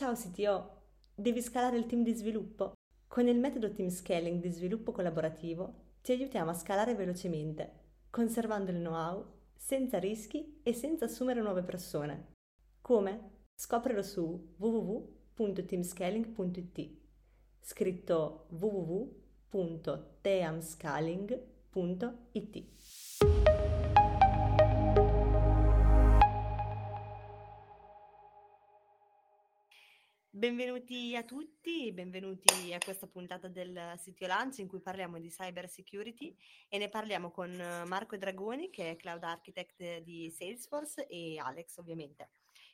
Ciao CTO, devi scalare il team di sviluppo? Con il metodo Team Scaling di sviluppo collaborativo ti aiutiamo a scalare velocemente, conservando il know-how, senza rischi e senza assumere nuove persone. Come? Scoprilo su www.teamscaling.it scritto www.teamscaling.it Benvenuti a tutti, benvenuti a questa puntata del Sitio Lunch in cui parliamo di cyber security e ne parliamo con Marco Dragoni che è Cloud Architect di Salesforce e Alex ovviamente.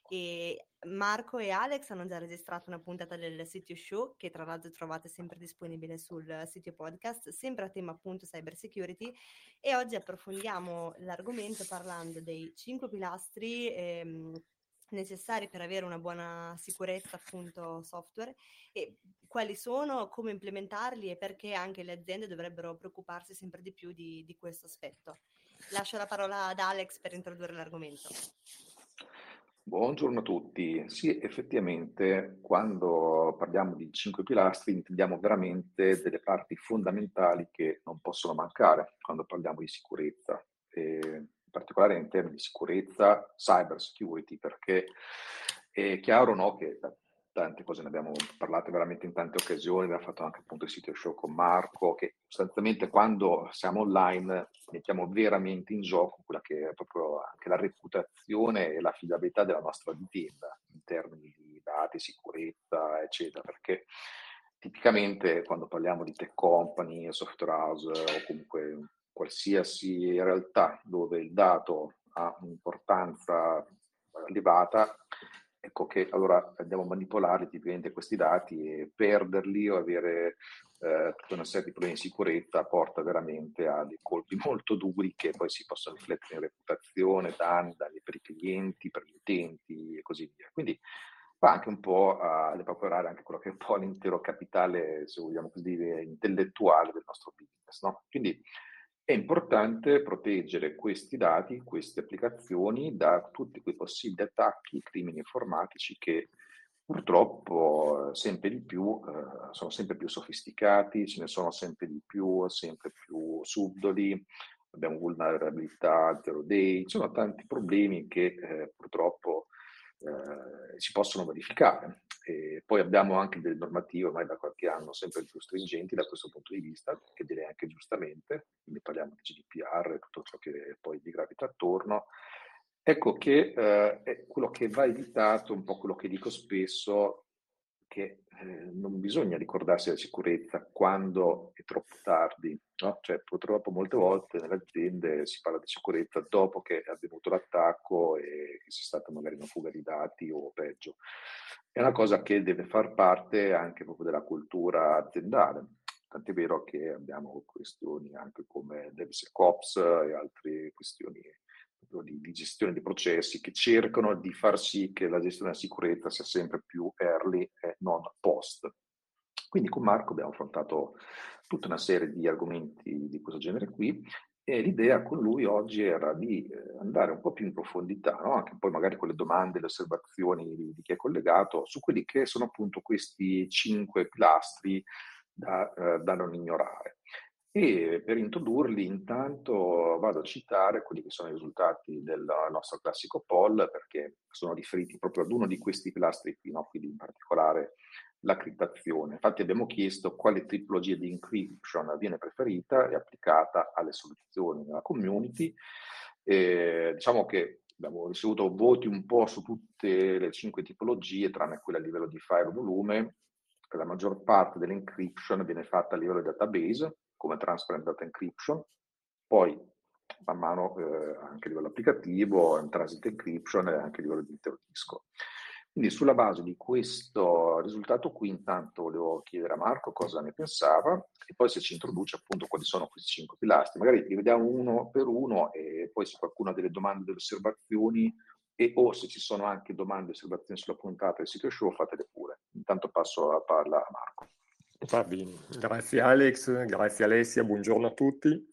E Marco e Alex hanno già registrato una puntata del sito show che tra l'altro trovate sempre disponibile sul sito podcast, sempre a tema appunto cyber security e oggi approfondiamo l'argomento parlando dei cinque pilastri ehm, necessari per avere una buona sicurezza appunto software e quali sono, come implementarli e perché anche le aziende dovrebbero preoccuparsi sempre di più di, di questo aspetto. Lascio la parola ad Alex per introdurre l'argomento. Buongiorno a tutti. Sì, effettivamente quando parliamo di cinque pilastri intendiamo veramente delle parti fondamentali che non possono mancare quando parliamo di sicurezza. E particolare in termini di sicurezza, cyber security, perché è chiaro no, che tante cose ne abbiamo parlato veramente in tante occasioni, abbiamo fatto anche appunto il sito show con Marco, che sostanzialmente quando siamo online mettiamo veramente in gioco quella che è proprio anche la reputazione e l'affidabilità della nostra azienda in termini di dati, sicurezza, eccetera, perché tipicamente quando parliamo di tech company, software house o comunque qualsiasi realtà dove il dato ha un'importanza elevata, ecco che allora andiamo a manipolarli tipicamente questi dati e perderli o avere eh, tutta una serie di problemi di sicurezza porta veramente a dei colpi molto duri che poi si possono riflettere in reputazione, danni, danni per i clienti, per gli utenti e così via. Quindi va anche un po' a evaporare anche quello che è un po' l'intero capitale, se vogliamo così dire, intellettuale del nostro business. No? Quindi è importante proteggere questi dati, queste applicazioni da tutti quei possibili attacchi, crimini informatici che purtroppo eh, sempre di più eh, sono sempre più sofisticati, ce ne sono sempre di più, sempre più subdoli, abbiamo vulnerabilità, zero day, ci sono tanti problemi che eh, purtroppo eh, si possono verificare. E poi abbiamo anche delle normative ormai da qualche anno sempre più stringenti da questo punto di vista, che direi anche giustamente, quindi parliamo di GDPR e tutto ciò che poi gli gravita attorno. Ecco che eh, è quello che va evitato, un po' quello che dico spesso, che eh, non bisogna ricordarsi della sicurezza quando è troppo tardi, no? cioè purtroppo molte volte nelle aziende si parla di sicurezza dopo che è avvenuto l'attacco e che sia stata magari una fuga di dati o peggio. È una cosa che deve far parte anche proprio della cultura aziendale, tant'è vero che abbiamo questioni anche come DevSecOps e questioni di, di, gestione dei processi che cercano di far sì che la gestione della sicurezza sia sempre più early e non post. Quindi con Marco abbiamo affrontato tutta una serie di argomenti di questo genere qui e l'idea con lui oggi era di eh, andare un po' più in profondità, no? anche poi magari con le domande, le osservazioni di, di chi è collegato, su quelli che sono appunto questi cinque pilastri da, eh, da non ignorare. E per introdurli intanto vado a citare quelli che sono i risultati del nostro classico poll perché sono riferiti proprio ad uno di questi pilastri qui, no? quindi in particolare la criptazione. Infatti abbiamo chiesto quale tipologia di encryption viene preferita e applicata alle soluzioni nella community. E diciamo che abbiamo ricevuto voti un po' su tutte le cinque tipologie, tranne quella a livello di file volume. La maggior parte dell'encryption viene fatta a livello di database, come Transparent Data Encryption, poi man mano eh, anche a livello applicativo, Transit Encryption e anche a livello di intero disco. Quindi sulla base di questo risultato qui intanto volevo chiedere a Marco cosa ne pensava e poi se ci introduce appunto quali sono questi cinque pilastri. Magari li vediamo uno per uno e poi se qualcuno ha delle domande, delle osservazioni e o se ci sono anche domande e osservazioni sulla puntata del sito show fatele pure. Intanto passo la palla a Marco. Va grazie Alex, grazie Alessia, buongiorno a tutti.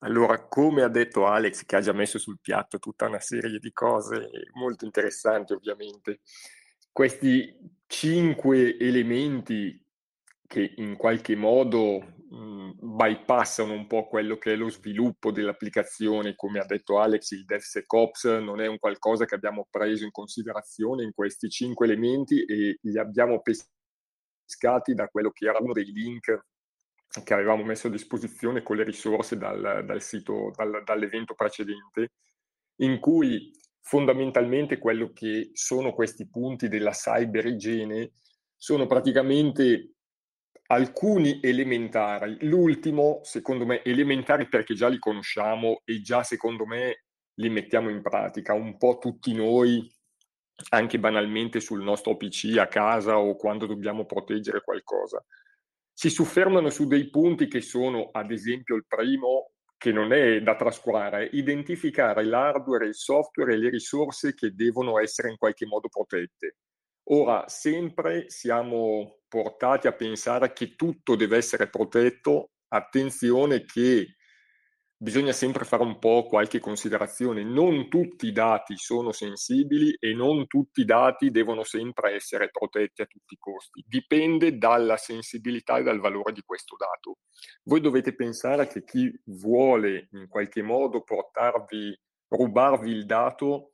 Allora, come ha detto Alex, che ha già messo sul piatto tutta una serie di cose molto interessanti ovviamente, questi cinque elementi che in qualche modo mh, bypassano un po' quello che è lo sviluppo dell'applicazione, come ha detto Alex, il DevSecOps non è un qualcosa che abbiamo preso in considerazione in questi cinque elementi e li abbiamo pescati da quello che erano dei link che avevamo messo a disposizione con le risorse dal, dal sito, dal, dall'evento precedente, in cui fondamentalmente quello che sono questi punti della cyber igiene sono praticamente alcuni elementari. L'ultimo, secondo me, elementari perché già li conosciamo e già, secondo me, li mettiamo in pratica un po' tutti noi, anche banalmente sul nostro PC a casa o quando dobbiamo proteggere qualcosa. Si soffermano su dei punti che sono, ad esempio, il primo, che non è da trascurare, identificare l'hardware, il software e le risorse che devono essere in qualche modo protette. Ora, sempre siamo portati a pensare che tutto deve essere protetto. Attenzione che bisogna sempre fare un po' qualche considerazione. Non tutti i dati sono sensibili e non tutti i dati devono sempre essere protetti a tutti i costi. Dipende dalla sensibilità e dal valore di questo dato. Voi dovete pensare che chi vuole in qualche modo portarvi, rubarvi il dato,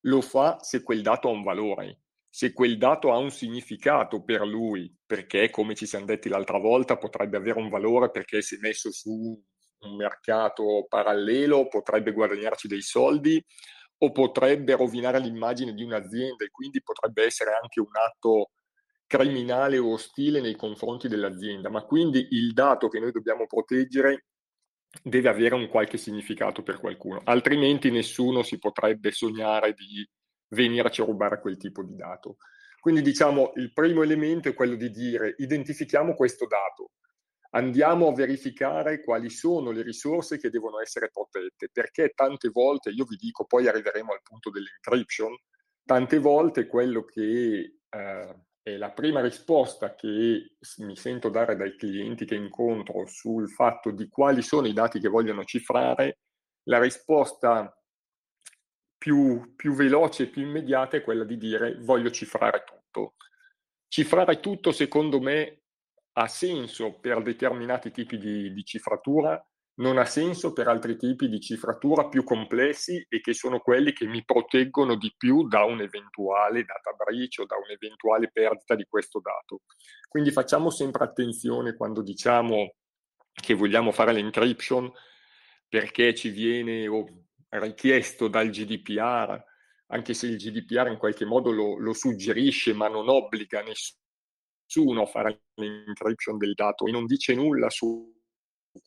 lo fa se quel dato ha un valore se quel dato ha un significato per lui, perché come ci siamo detti l'altra volta potrebbe avere un valore perché se messo su un mercato parallelo potrebbe guadagnarci dei soldi o potrebbe rovinare l'immagine di un'azienda e quindi potrebbe essere anche un atto criminale o ostile nei confronti dell'azienda, ma quindi il dato che noi dobbiamo proteggere deve avere un qualche significato per qualcuno, altrimenti nessuno si potrebbe sognare di venirci a rubare quel tipo di dato. Quindi diciamo il primo elemento è quello di dire identifichiamo questo dato, andiamo a verificare quali sono le risorse che devono essere protette, perché tante volte, io vi dico, poi arriveremo al punto dell'encryption, tante volte quello che eh, è la prima risposta che mi sento dare dai clienti che incontro sul fatto di quali sono i dati che vogliono cifrare, la risposta più, più veloce e più immediata è quella di dire voglio cifrare tutto. Cifrare tutto, secondo me, ha senso per determinati tipi di, di cifratura, non ha senso per altri tipi di cifratura più complessi e che sono quelli che mi proteggono di più da un eventuale data breach o da un'eventuale perdita di questo dato. Quindi facciamo sempre attenzione quando diciamo che vogliamo fare l'encryption perché ci viene richiesto dal GDPR, anche se il GDPR in qualche modo lo, lo suggerisce, ma non obbliga nessuno a fare l'encryption del dato e non dice nulla su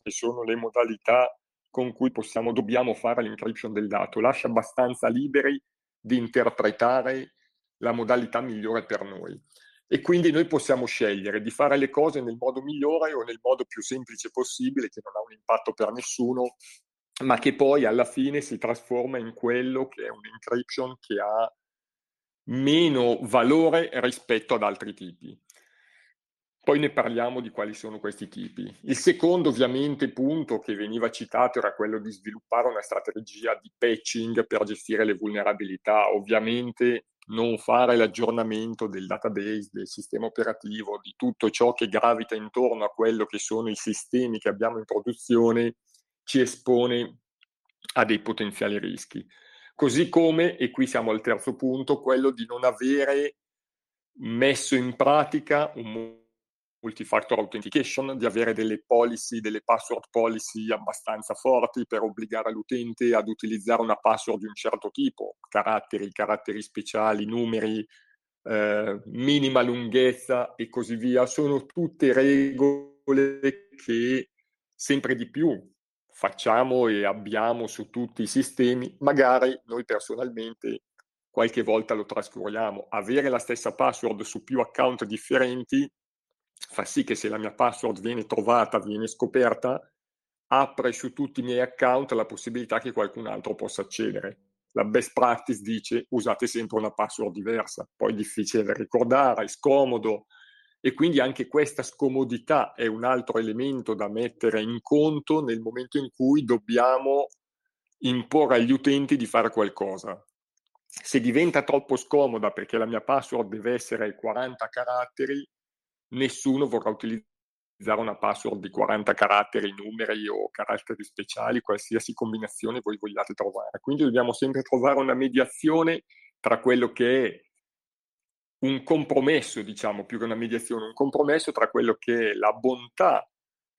che sono le modalità con cui possiamo, dobbiamo fare l'encryption del dato, lascia abbastanza liberi di interpretare la modalità migliore per noi. E quindi noi possiamo scegliere di fare le cose nel modo migliore o nel modo più semplice possibile, che non ha un impatto per nessuno, ma che poi alla fine si trasforma in quello che è un encryption che ha meno valore rispetto ad altri tipi. Poi ne parliamo di quali sono questi tipi. Il secondo, ovviamente, punto che veniva citato era quello di sviluppare una strategia di patching per gestire le vulnerabilità. Ovviamente non fare l'aggiornamento del database, del sistema operativo, di tutto ciò che gravita intorno a quello che sono i sistemi che abbiamo in produzione ci espone a dei potenziali rischi. Così come, e qui siamo al terzo punto, quello di non avere messo in pratica un multifactor authentication, di avere delle policy, delle password policy abbastanza forti per obbligare l'utente ad utilizzare una password di un certo tipo, caratteri, caratteri speciali, numeri, eh, minima lunghezza e così via. Sono tutte regole che sempre di più facciamo e abbiamo su tutti i sistemi, magari noi personalmente qualche volta lo trascuriamo. Avere la stessa password su più account differenti fa sì che se la mia password viene trovata, viene scoperta, apre su tutti i miei account la possibilità che qualcun altro possa accedere. La best practice dice usate sempre una password diversa, poi è difficile da ricordare, è scomodo, e quindi anche questa scomodità è un altro elemento da mettere in conto nel momento in cui dobbiamo imporre agli utenti di fare qualcosa. Se diventa troppo scomoda perché la mia password deve essere 40 caratteri, nessuno vorrà utilizzare una password di 40 caratteri, numeri o caratteri speciali, qualsiasi combinazione voi vogliate trovare. Quindi dobbiamo sempre trovare una mediazione tra quello che è un compromesso, diciamo, più che una mediazione, un compromesso tra quello che è la bontà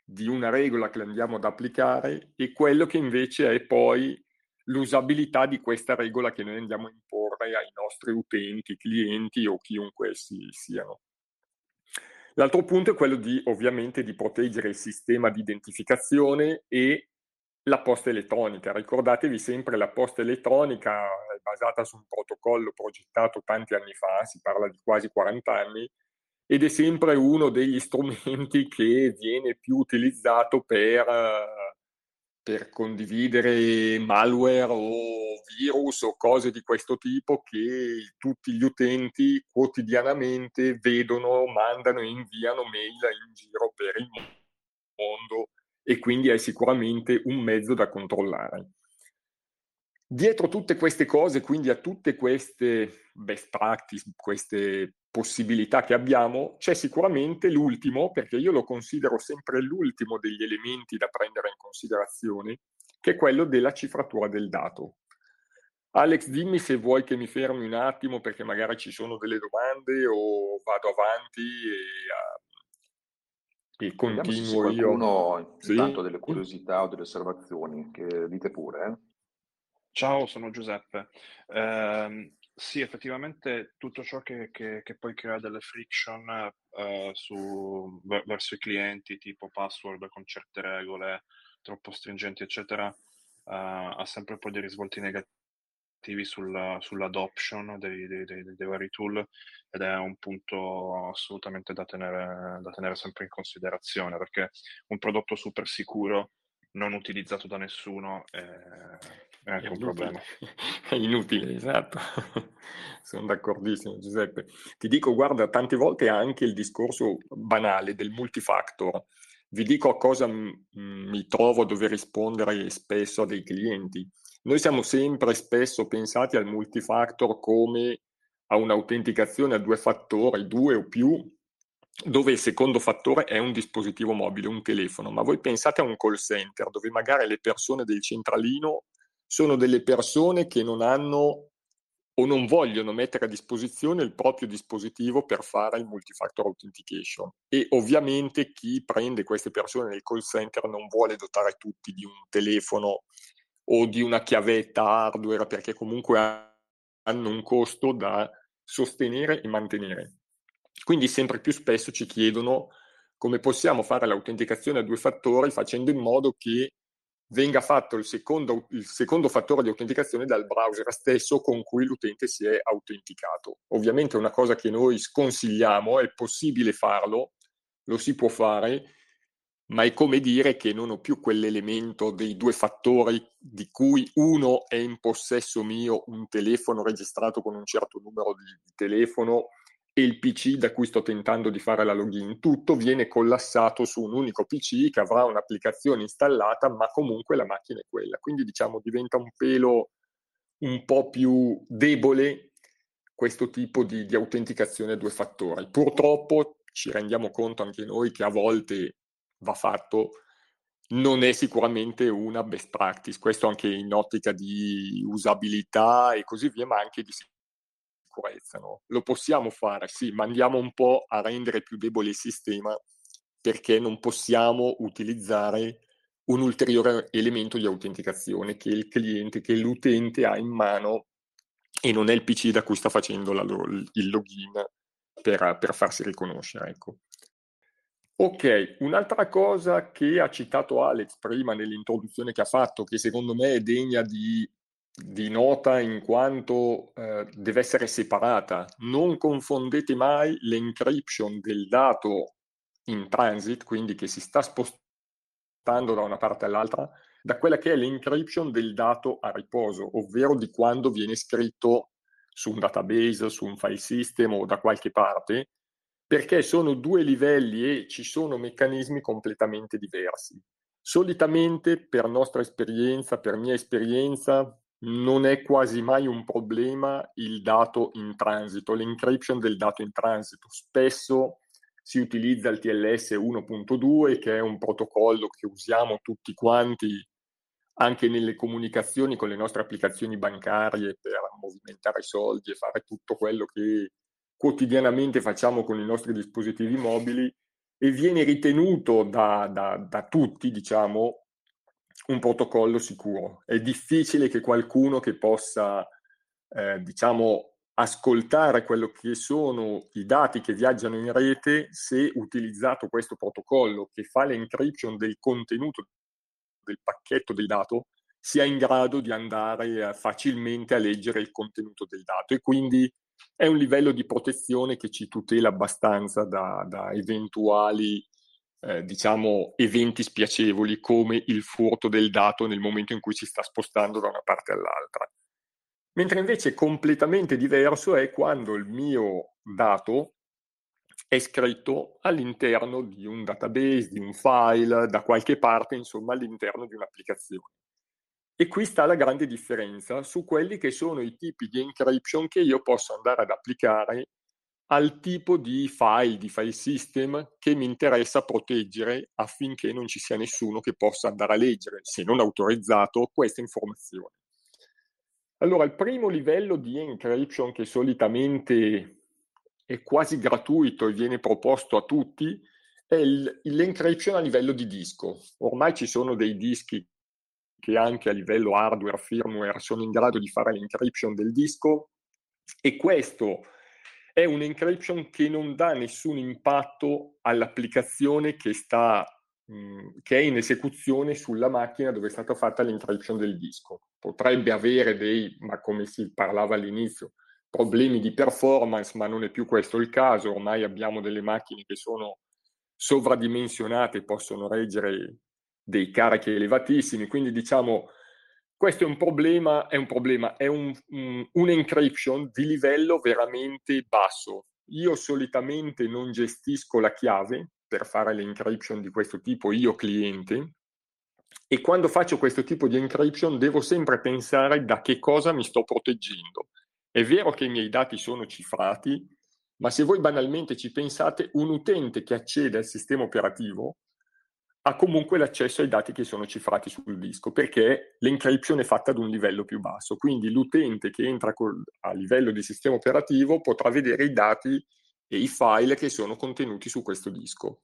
di una regola che andiamo ad applicare e quello che invece è poi l'usabilità di questa regola che noi andiamo a imporre ai nostri utenti, clienti o chiunque si, siano. L'altro punto è quello di ovviamente di proteggere il sistema di identificazione e la posta elettronica. Ricordatevi sempre la posta elettronica è basata su un protocollo progettato tanti anni fa, si parla di quasi 40 anni, ed è sempre uno degli strumenti che viene più utilizzato per, per condividere malware o virus o cose di questo tipo che tutti gli utenti quotidianamente vedono, mandano e inviano mail in giro per il mondo e quindi è sicuramente un mezzo da controllare. Dietro tutte queste cose, quindi a tutte queste best practice, queste possibilità che abbiamo, c'è sicuramente l'ultimo, perché io lo considero sempre l'ultimo degli elementi da prendere in considerazione, che è quello della cifratura del dato. Alex, dimmi se vuoi che mi fermi un attimo perché magari ci sono delle domande o vado avanti e uh, e continuo se io. Sì? intanto delle curiosità o delle osservazioni, che dite pure. Eh? Ciao, sono Giuseppe. Eh, sì, effettivamente tutto ciò che, che, che poi crea delle friction eh, su, verso i clienti, tipo password con certe regole troppo stringenti, eccetera, eh, ha sempre poi dei risvolti negativi sulla, sull'adoption dei, dei, dei, dei, vari tool ed è un punto assolutamente da tenere, da tenere sempre in considerazione perché un prodotto super sicuro non utilizzato da nessuno è, è anche è un problema. È inutile, esatto. Sono d'accordissimo Giuseppe. Ti dico, guarda, tante volte anche il discorso banale del multifactor. Vi dico a cosa m- mi trovo a dover rispondere spesso a dei clienti noi siamo sempre spesso pensati al multifactor come a un'autenticazione a due fattori, due o più, dove il secondo fattore è un dispositivo mobile, un telefono, ma voi pensate a un call center dove magari le persone del centralino sono delle persone che non hanno o non vogliono mettere a disposizione il proprio dispositivo per fare il multifactor authentication e ovviamente chi prende queste persone nel call center non vuole dotare tutti di un telefono o di una chiavetta hardware perché comunque hanno un costo da sostenere e mantenere. Quindi sempre più spesso ci chiedono come possiamo fare l'autenticazione a due fattori facendo in modo che venga fatto il secondo, il secondo, fattore di autenticazione dal browser stesso con cui l'utente si è autenticato. Ovviamente è una cosa che noi sconsigliamo, è possibile farlo, lo si può fare, ma è come dire che non ho più quell'elemento dei due fattori di cui uno è in possesso mio un telefono registrato con un certo numero di telefono e il PC da cui sto tentando di fare la login. Tutto viene collassato su un unico PC che avrà un'applicazione installata, ma comunque la macchina è quella. Quindi diciamo diventa un pelo un po' più debole questo tipo di, di autenticazione a due fattori. Purtroppo ci rendiamo conto anche noi che a volte va fatto non è sicuramente una best practice, questo anche in ottica di usabilità e così via, ma anche di sicurezza. No? Lo possiamo fare, sì, ma andiamo un po' a rendere più debole il sistema perché non possiamo utilizzare un ulteriore elemento di autenticazione che il cliente, che l'utente ha in mano e non è il PC da cui sta facendo la, il login per, per farsi riconoscere. Ecco. Ok, un'altra cosa che ha citato Alex prima nell'introduzione che ha fatto, che secondo me è degna di, di nota in quanto eh, deve essere separata, non confondete mai l'encryption del dato in transit, quindi che si sta spostando da una parte all'altra, da quella che è l'encryption del dato a riposo, ovvero di quando viene scritto su un database, su un file system o da qualche parte, perché sono due livelli e ci sono meccanismi completamente diversi. Solitamente, per nostra esperienza, per mia esperienza, non è quasi mai un problema il dato in transito, l'encryption del dato in transito. Spesso si utilizza il TLS 1.2 che è un protocollo che usiamo tutti quanti anche nelle comunicazioni con le nostre applicazioni bancarie per movimentare soldi e fare tutto quello che quotidianamente facciamo con i nostri dispositivi mobili e viene ritenuto da, da, da tutti, diciamo, un protocollo sicuro. È difficile che qualcuno che possa, eh, diciamo, ascoltare quello che sono i dati che viaggiano in rete se utilizzato questo protocollo che fa l'encryption del contenuto del pacchetto del dato sia in grado di andare facilmente a leggere il contenuto del dato e quindi è un livello di protezione che ci tutela abbastanza da, da eventuali eh, diciamo eventi spiacevoli come il furto del dato nel momento in cui si sta spostando da una parte all'altra. Mentre invece completamente diverso è quando il mio dato è scritto all'interno di un database, di un file, da qualche parte, insomma, all'interno di un'applicazione. E qui sta la grande differenza su quelli che sono i tipi di encryption che io posso andare ad applicare al tipo di file, di file system che mi interessa proteggere affinché non ci sia nessuno che possa andare a leggere, se non autorizzato, queste informazioni. Allora, il primo livello di encryption che solitamente è quasi gratuito e viene proposto a tutti, è il, l'encryption a livello di disco. Ormai ci sono dei dischi che anche a livello hardware, firmware, sono in grado di fare l'encryption del disco e questo è un encryption che non dà nessun impatto all'applicazione che, sta, mh, che è in esecuzione sulla macchina dove è stata fatta l'encryption del disco. Potrebbe avere dei, ma come si parlava all'inizio, problemi di performance, ma non è più questo il caso, ormai abbiamo delle macchine che sono sovradimensionate possono reggere dei carichi elevatissimi, quindi diciamo questo è un problema, è un, problema, è un, un, un encryption di livello veramente basso. Io solitamente non gestisco la chiave per fare l'encryption di questo tipo, io cliente, e quando faccio questo tipo di encryption devo sempre pensare da che cosa mi sto proteggendo. È vero che i miei dati sono cifrati, ma se voi banalmente ci pensate, un utente che accede al sistema operativo ha comunque l'accesso ai dati che sono cifrati sul disco, perché l'encryption è fatta ad un livello più basso. Quindi l'utente che entra col, a livello di sistema operativo potrà vedere i dati e i file che sono contenuti su questo disco.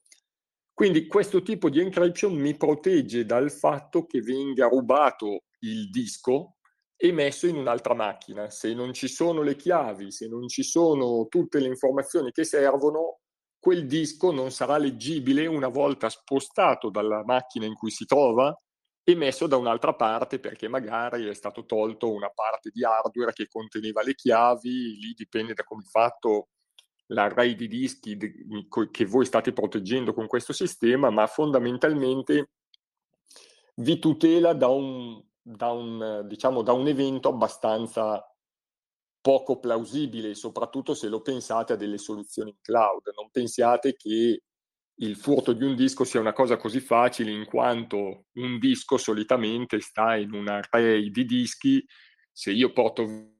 Quindi questo tipo di encryption mi protegge dal fatto che venga rubato il disco e messo in un'altra macchina. Se non ci sono le chiavi, se non ci sono tutte le informazioni che servono, quel disco non sarà leggibile una volta spostato dalla macchina in cui si trova e messo da un'altra parte perché magari è stato tolto una parte di hardware che conteneva le chiavi, lì dipende da come è fatto l'array di dischi che voi state proteggendo con questo sistema, ma fondamentalmente vi tutela da un, da un, diciamo, da un evento abbastanza poco plausibile, soprattutto se lo pensate a delle soluzioni in cloud. Non pensiate che il furto di un disco sia una cosa così facile, in quanto un disco solitamente sta in un array di dischi. Se io porto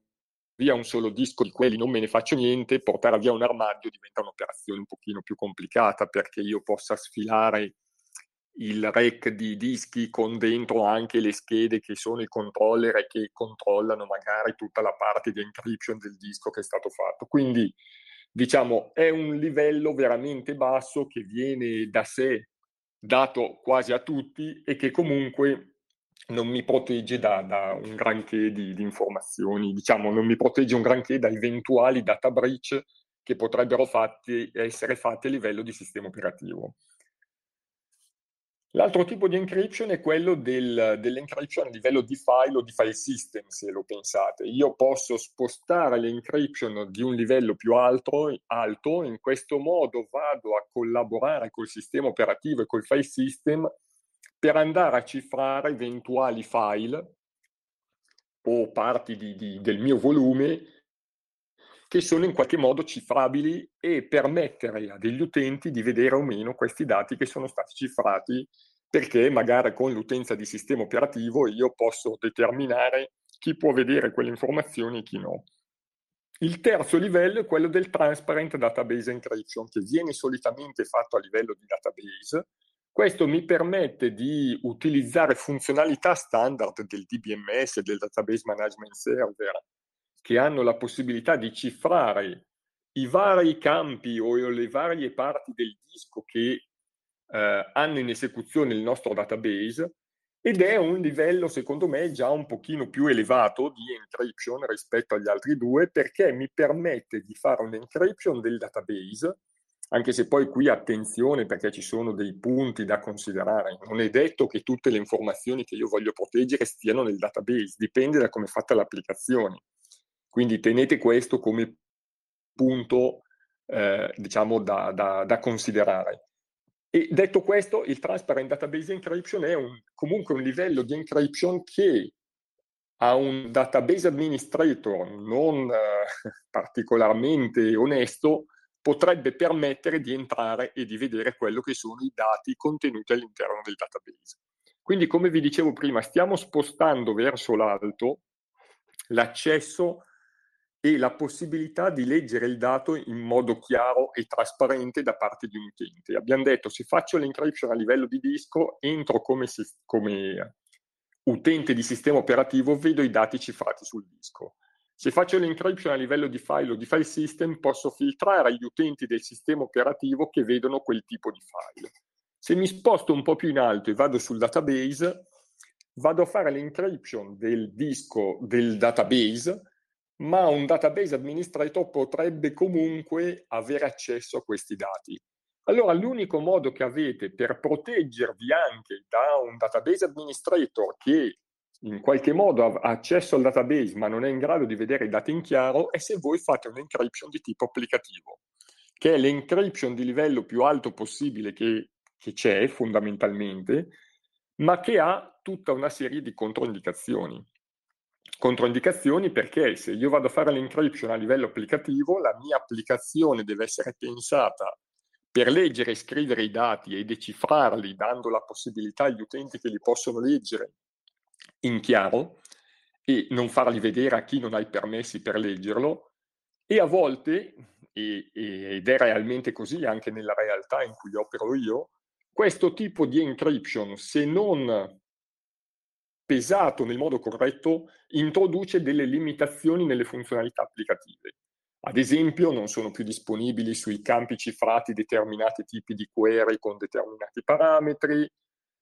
via un solo disco di quelli non me ne faccio niente, portare via un armadio diventa un'operazione un pochino più complicata perché io possa sfilare il rack di dischi con dentro anche le schede che sono i controller e che controllano magari tutta la parte di encryption del disco che è stato fatto. Quindi diciamo è un livello veramente basso che viene da sé dato quasi a tutti e che comunque non mi protegge da, da un granché di, di, informazioni, diciamo non mi protegge un granché da eventuali data breach che potrebbero fatti, essere fatti a livello di sistema operativo. L'altro tipo di encryption è quello del, dell'encryption a livello di file o di file system, se lo pensate. Io posso spostare l'encryption di un livello più alto, alto, in questo modo vado a collaborare col sistema operativo e col file system per andare a cifrare eventuali file o parti di, di, del mio volume che sono in qualche modo cifrabili e permettere a degli utenti di vedere o meno questi dati che sono stati cifrati perché magari con l'utenza di sistema operativo io posso determinare chi può vedere quelle informazioni e chi no. Il terzo livello è quello del Transparent Database Encryption, che viene solitamente fatto a livello di database. Questo mi permette di utilizzare funzionalità standard del DBMS, del Database Management Server, che hanno la possibilità di cifrare i vari campi o le varie parti del disco che eh, hanno in esecuzione il nostro database ed è un livello secondo me già un pochino più elevato di encryption rispetto agli altri due perché mi permette di fare un encryption del database anche se poi qui attenzione perché ci sono dei punti da considerare. Non è detto che tutte le informazioni che io voglio proteggere stiano nel database dipende da come è fatta l'applicazione quindi tenete questo come punto eh, diciamo da, da, da considerare e detto questo, il Transparent Database Encryption è un, comunque un livello di encryption che a un database administrator non eh, particolarmente onesto potrebbe permettere di entrare e di vedere quello che sono i dati contenuti all'interno del database. Quindi, come vi dicevo prima, stiamo spostando verso l'alto l'accesso e la possibilità di leggere il dato in modo chiaro e trasparente da parte di un utente. Abbiamo detto se faccio l'encryption a livello di disco, entro come, come utente di sistema operativo, vedo i dati cifrati sul disco. Se faccio l'encryption a livello di file o di file system, posso filtrare gli utenti del sistema operativo che vedono quel tipo di file. Se mi sposto un po' più in alto e vado sul database, vado a fare l'encryption del disco del database ma un database administrator potrebbe comunque avere accesso a questi dati. Allora l'unico modo che avete per proteggervi anche da un database administrator che in qualche modo ha accesso al database ma non è in grado di vedere i dati in chiaro è se voi fate un encryption di tipo applicativo, che è l'encryption di livello più alto possibile che, che c'è fondamentalmente, ma che ha tutta una serie di controindicazioni controindicazioni perché se io vado a fare l'encryption a livello applicativo, la mia applicazione deve essere pensata per leggere e scrivere i dati e decifrarli, dando la possibilità agli utenti che li possono leggere in chiaro e non farli vedere a chi non ha i permessi per leggerlo. E a volte, e, e, ed è realmente così anche nella realtà in cui opero io, questo tipo di encryption, se non pesato nel modo corretto, introduce delle limitazioni nelle funzionalità applicative. Ad esempio, non sono più disponibili sui campi cifrati determinati tipi di query con determinati parametri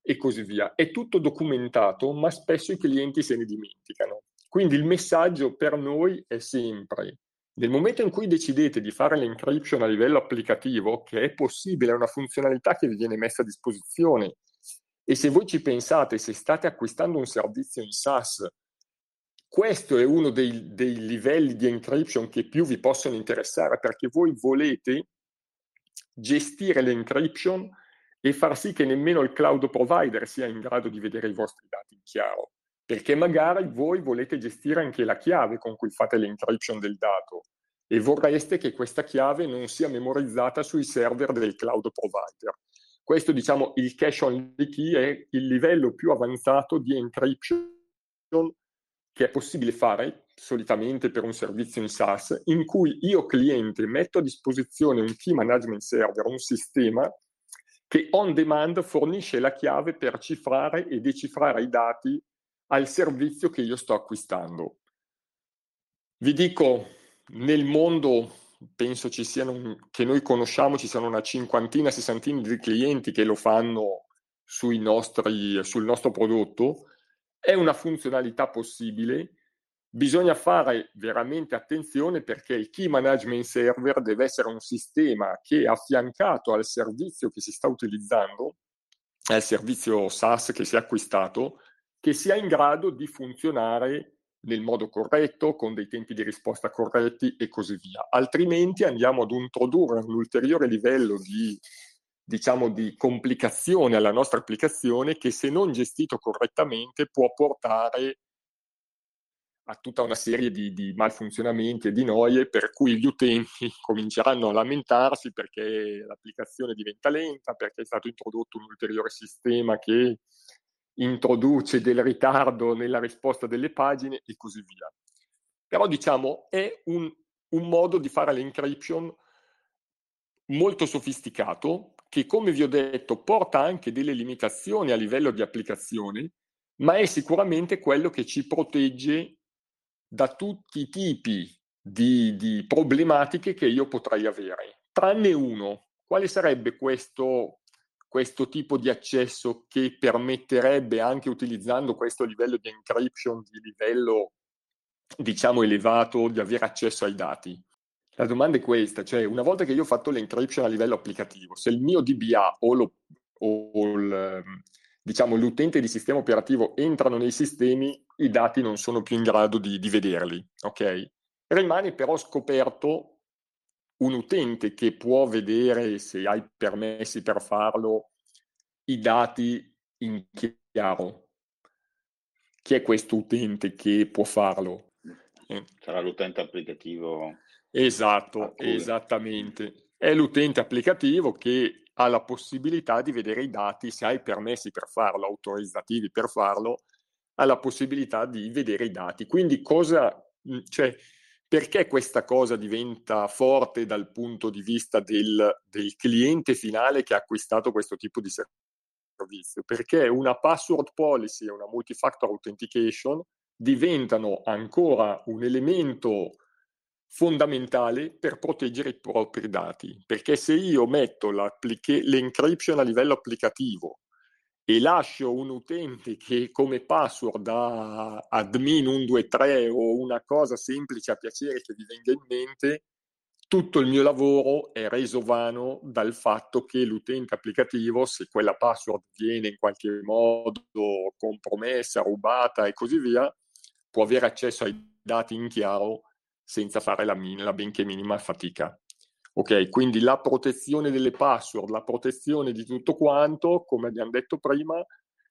e così via. È tutto documentato, ma spesso i clienti se ne dimenticano. Quindi il messaggio per noi è sempre, nel momento in cui decidete di fare l'encryption a livello applicativo, che è possibile, è una funzionalità che vi viene messa a disposizione e se voi ci pensate, se state acquistando un servizio in SaaS, questo è uno dei, dei livelli di encryption che più vi possono interessare perché voi volete gestire l'encryption e far sì che nemmeno il cloud provider sia in grado di vedere i vostri dati in chiaro, perché magari voi volete gestire anche la chiave con cui fate l'encryption del dato e vorreste che questa chiave non sia memorizzata sui server del cloud provider. Questo, diciamo, il cache only key è il livello più avanzato di encryption che è possibile fare solitamente per un servizio in SaaS, in cui io cliente metto a disposizione un key management server, un sistema che on demand fornisce la chiave per cifrare e decifrare i dati al servizio che io sto acquistando. Vi dico, nel mondo penso ci siano, che noi conosciamo, ci siano una cinquantina, sessantina di clienti che lo fanno nostri, sul nostro prodotto. È una funzionalità possibile, bisogna fare veramente attenzione perché il key management server deve essere un sistema che è affiancato al servizio che si sta utilizzando, al servizio SaaS che si è acquistato, che sia in grado di funzionare nel modo corretto, con dei tempi di risposta corretti e così via. Altrimenti andiamo ad introdurre un ulteriore livello di, diciamo, di complicazione alla nostra applicazione che se non gestito correttamente può portare a tutta una serie di, di, malfunzionamenti e di noie per cui gli utenti cominceranno a lamentarsi perché l'applicazione diventa lenta, perché è stato introdotto un ulteriore sistema che introduce del ritardo nella risposta delle pagine e così via. Però diciamo è un, un modo di fare l'encryption molto sofisticato che come vi ho detto porta anche delle limitazioni a livello di applicazione, ma è sicuramente quello che ci protegge da tutti i tipi di, di problematiche che io potrei avere, tranne uno. Quale sarebbe questo questo tipo di accesso che permetterebbe anche utilizzando questo livello di encryption di livello diciamo elevato di avere accesso ai dati? La domanda è questa, cioè una volta che io ho fatto l'encryption a livello applicativo, se il mio DBA o, lo, o il, diciamo, l'utente di sistema operativo entrano nei sistemi, i dati non sono più in grado di, di vederli, ok? Rimane però scoperto un utente che può vedere, se hai permessi per farlo, i dati in chiaro. Chi è questo utente che può farlo? Eh. Sarà l'utente applicativo. Esatto, esattamente. È l'utente applicativo che ha la possibilità di vedere i dati, se hai permessi per farlo, autorizzativi per farlo, ha la possibilità di vedere i dati. Quindi cosa, cioè, perché questa cosa diventa forte dal punto di vista del, del cliente finale che ha acquistato questo tipo di servizio? Perché una password policy e una multifactor authentication diventano ancora un elemento fondamentale per proteggere i propri dati. Perché se io metto l'encryption a livello applicativo e lascio un utente che come password ha admin 123 o una cosa semplice a piacere che vi venga in mente, tutto il mio lavoro è reso vano dal fatto che l'utente applicativo, se quella password viene in qualche modo compromessa, rubata e così via, può avere accesso ai dati in chiaro senza fare la, min- la benché minima fatica. Ok, quindi la protezione delle password, la protezione di tutto quanto, come abbiamo detto prima,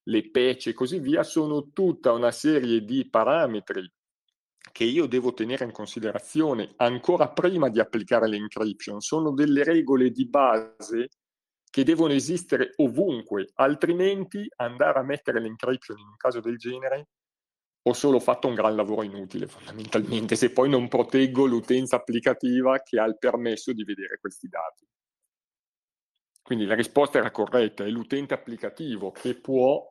le patch e così via, sono tutta una serie di parametri che io devo tenere in considerazione ancora prima di applicare l'encryption. Sono delle regole di base che devono esistere ovunque, altrimenti andare a mettere l'encryption in un caso del genere ho solo fatto un gran lavoro inutile fondamentalmente se poi non proteggo l'utenza applicativa che ha il permesso di vedere questi dati. Quindi la risposta era corretta, è l'utente applicativo che può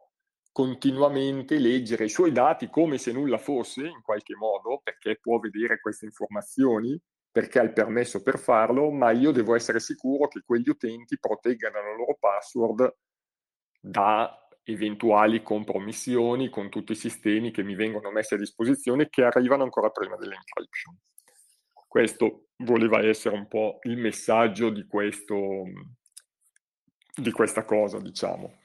continuamente leggere i suoi dati come se nulla fosse in qualche modo, perché può vedere queste informazioni, perché ha il permesso per farlo, ma io devo essere sicuro che quegli utenti proteggano la loro password da eventuali compromissioni con tutti i sistemi che mi vengono messi a disposizione che arrivano ancora prima dell'encryption. Questo voleva essere un po' il messaggio di, questo, di questa cosa, diciamo.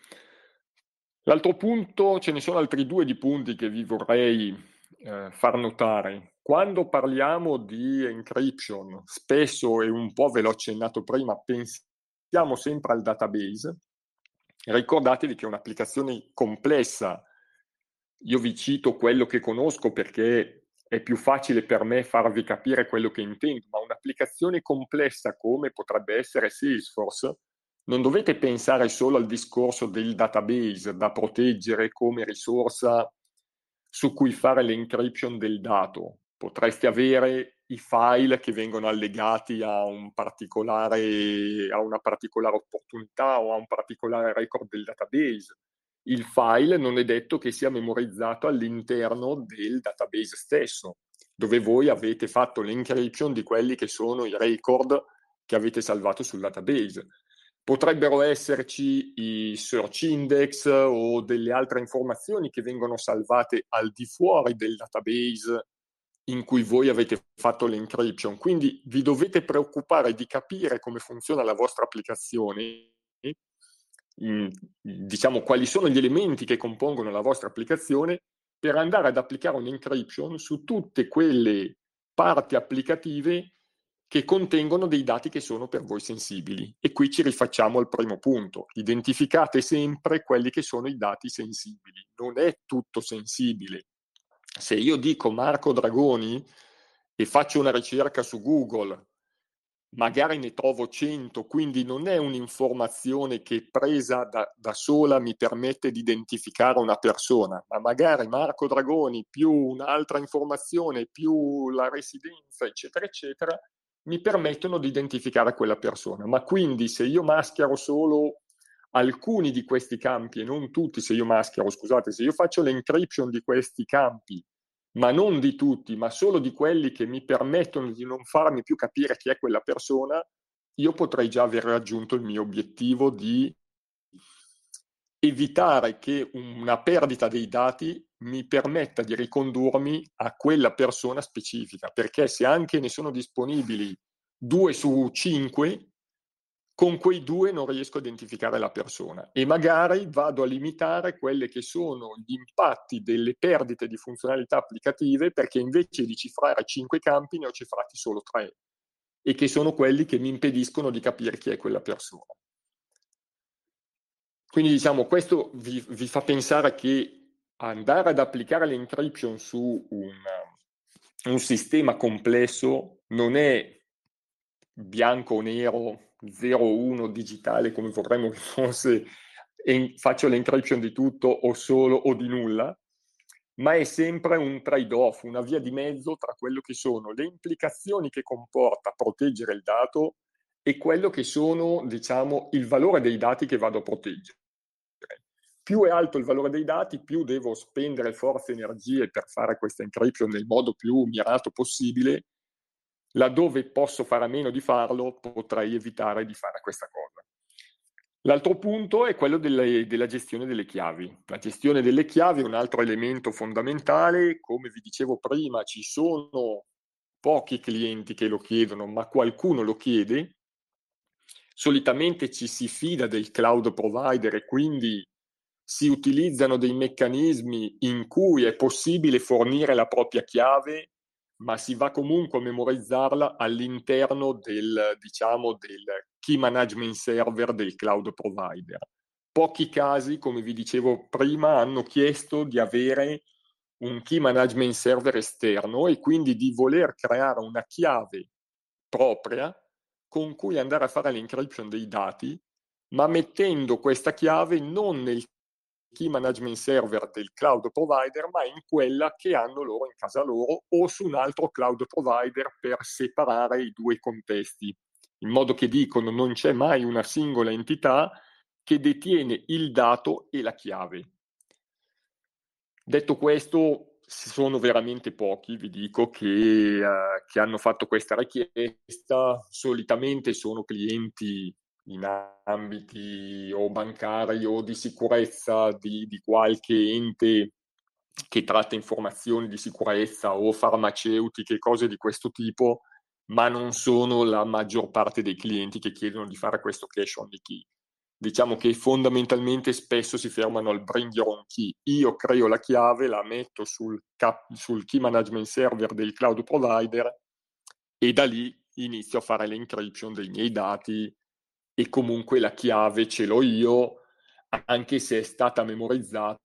L'altro punto, ce ne sono altri due di punti che vi vorrei eh, far notare. Quando parliamo di encryption, spesso e un po' ve l'ho accennato prima, pensiamo sempre al database, Ricordatevi che un'applicazione complessa. Io vi cito quello che conosco perché è più facile per me farvi capire quello che intendo, ma un'applicazione complessa come potrebbe essere Salesforce, non dovete pensare solo al discorso del database da proteggere come risorsa su cui fare l'encryption del dato. Potreste avere i file che vengono allegati a, un a una particolare opportunità o a un particolare record del database. Il file non è detto che sia memorizzato all'interno del database stesso, dove voi avete fatto l'encryption di quelli che sono i record che avete salvato sul database. Potrebbero esserci i search index o delle altre informazioni che vengono salvate al di fuori del database in cui voi avete fatto l'encryption. Quindi vi dovete preoccupare di capire come funziona la vostra applicazione, diciamo quali sono gli elementi che compongono la vostra applicazione per andare ad applicare un'encryption su tutte quelle parti applicative che contengono dei dati che sono per voi sensibili. E qui ci rifacciamo al primo punto. Identificate sempre quelli che sono i dati sensibili. Non è tutto sensibile, se io dico Marco Dragoni e faccio una ricerca su Google magari ne trovo 100, quindi non è un'informazione che presa da, da, sola mi permette di identificare una persona, ma magari Marco Dragoni più un'altra informazione, più la residenza, eccetera, eccetera, mi permettono di identificare quella persona. Ma quindi se io maschero solo alcuni di questi campi e non tutti, se io maschero, scusate, se io faccio l'encryption di questi campi ma non di tutti, ma solo di quelli che mi permettono di non farmi più capire chi è quella persona, io potrei già aver raggiunto il mio obiettivo di evitare che una perdita dei dati mi permetta di ricondurmi a quella persona specifica, perché se anche ne sono disponibili due su cinque, con quei due non riesco a identificare la persona e magari vado a limitare quelli che sono gli impatti delle perdite di funzionalità applicative perché invece di cifrare cinque campi ne ho cifrati solo tre e che sono quelli che mi impediscono di capire chi è quella persona. Quindi diciamo questo vi, vi fa pensare che andare ad applicare l'encryption su un, un sistema complesso non è bianco o nero 0-1 digitale come vorremmo che fosse e faccio l'encryption di tutto o solo o di nulla, ma è sempre un trade-off, una via di mezzo tra quello che sono le implicazioni che comporta proteggere il dato e quello che sono, diciamo, il valore dei dati che vado a proteggere. Più è alto il valore dei dati, più devo spendere forze e energie per fare questa encryption nel modo più mirato possibile laddove posso fare a meno di farlo, potrei evitare di fare questa cosa. L'altro punto è quello delle, della gestione delle chiavi. La gestione delle chiavi è un altro elemento fondamentale. Come vi dicevo prima, ci sono pochi clienti che lo chiedono, ma qualcuno lo chiede. Solitamente ci si fida del cloud provider e quindi si utilizzano dei meccanismi in cui è possibile fornire la propria chiave ma si va comunque a memorizzarla all'interno del, diciamo, del key management server del cloud provider. Pochi casi, come vi dicevo prima, hanno chiesto di avere un key management server esterno e quindi di voler creare una chiave propria con cui andare a fare l'encryption dei dati, ma mettendo questa chiave non nel key management server del cloud provider, ma in quella che hanno loro in casa loro o su un altro cloud provider per separare i due contesti, in modo che dicono non c'è mai una singola entità che detiene il dato e la chiave. Detto questo, sono veramente pochi, vi dico, che, uh, che hanno fatto questa richiesta. Solitamente sono clienti in ambiti o bancari o di sicurezza di, di qualche ente che tratta informazioni di sicurezza o farmaceutiche, cose di questo tipo, ma non sono la maggior parte dei clienti che chiedono di fare questo cash on the key. Diciamo che fondamentalmente spesso si fermano al bring your own key. Io creo la chiave, la metto sul, cap- sul key management server del cloud provider e da lì inizio a fare l'encryption dei miei dati e comunque la chiave ce l'ho io, anche se è stata memorizzata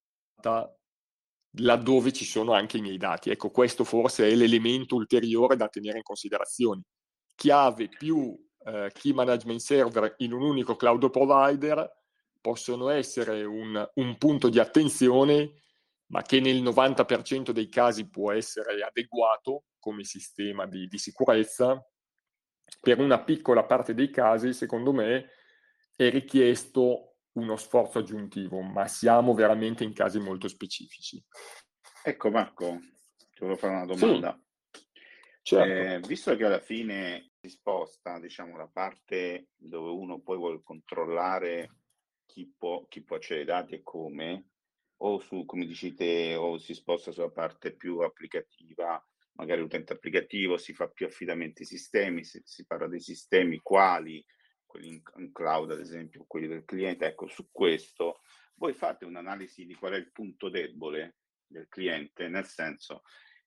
laddove ci sono anche i miei dati. Ecco, questo forse è l'elemento ulteriore da tenere in considerazione. Chiave più eh, key management server in un unico cloud provider possono essere un, un punto di attenzione, ma che nel 90% dei casi può essere adeguato come sistema di, di sicurezza per una piccola parte dei casi, secondo me, è richiesto uno sforzo aggiuntivo, ma siamo veramente in casi molto specifici. Ecco Marco, ti volevo fare una domanda. Sì, certo. eh, visto che alla fine si sposta, diciamo, la parte dove uno poi vuole controllare chi può, chi può accedere ai dati e come, o su, come dici te, o si sposta sulla parte più applicativa, magari l'utente applicativo si fa più affidamenti ai sistemi, si, si parla dei sistemi quali, quelli in, in, cloud ad esempio, quelli del cliente, ecco su questo voi fate un'analisi di qual è il punto debole del cliente, nel senso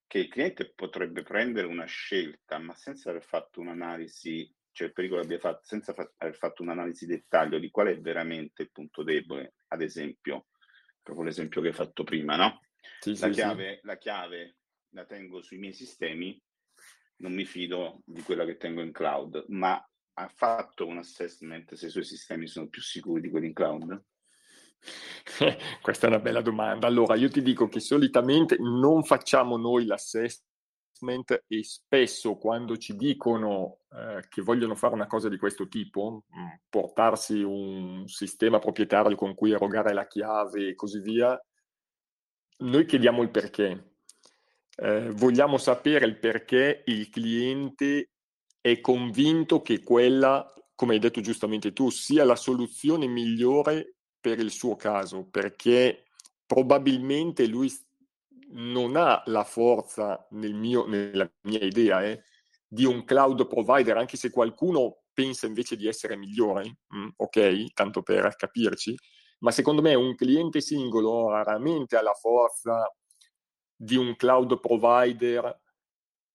che il cliente potrebbe prendere una scelta ma senza aver fatto un'analisi, cioè il pericolo abbia fatto, senza fa- aver fatto un'analisi dettaglio di qual è veramente il punto debole, ad esempio, proprio l'esempio che hai fatto prima, no? Sì, la, sì, chiave, sì. la chiave la tengo sui miei sistemi, non mi fido di quella che tengo in cloud, ma ha fatto un assessment se i suoi sistemi sono più sicuri di quelli in cloud? Questa è una bella domanda. Allora, io ti dico che solitamente non facciamo noi l'assessment e spesso quando ci dicono eh, che vogliono fare una cosa di questo tipo, mm, portarsi un sistema proprietario con cui erogare la chiave e così via, noi chiediamo il perché. Eh, vogliamo sapere il perché il cliente è convinto che quella, come hai detto giustamente tu, sia la soluzione migliore per il suo caso, perché probabilmente lui non ha la forza nel mio, nella mia idea eh, di un cloud provider, anche se qualcuno pensa invece di essere migliore, mm, ok, tanto per capirci, ma secondo me un cliente singolo raramente ha la forza di un cloud provider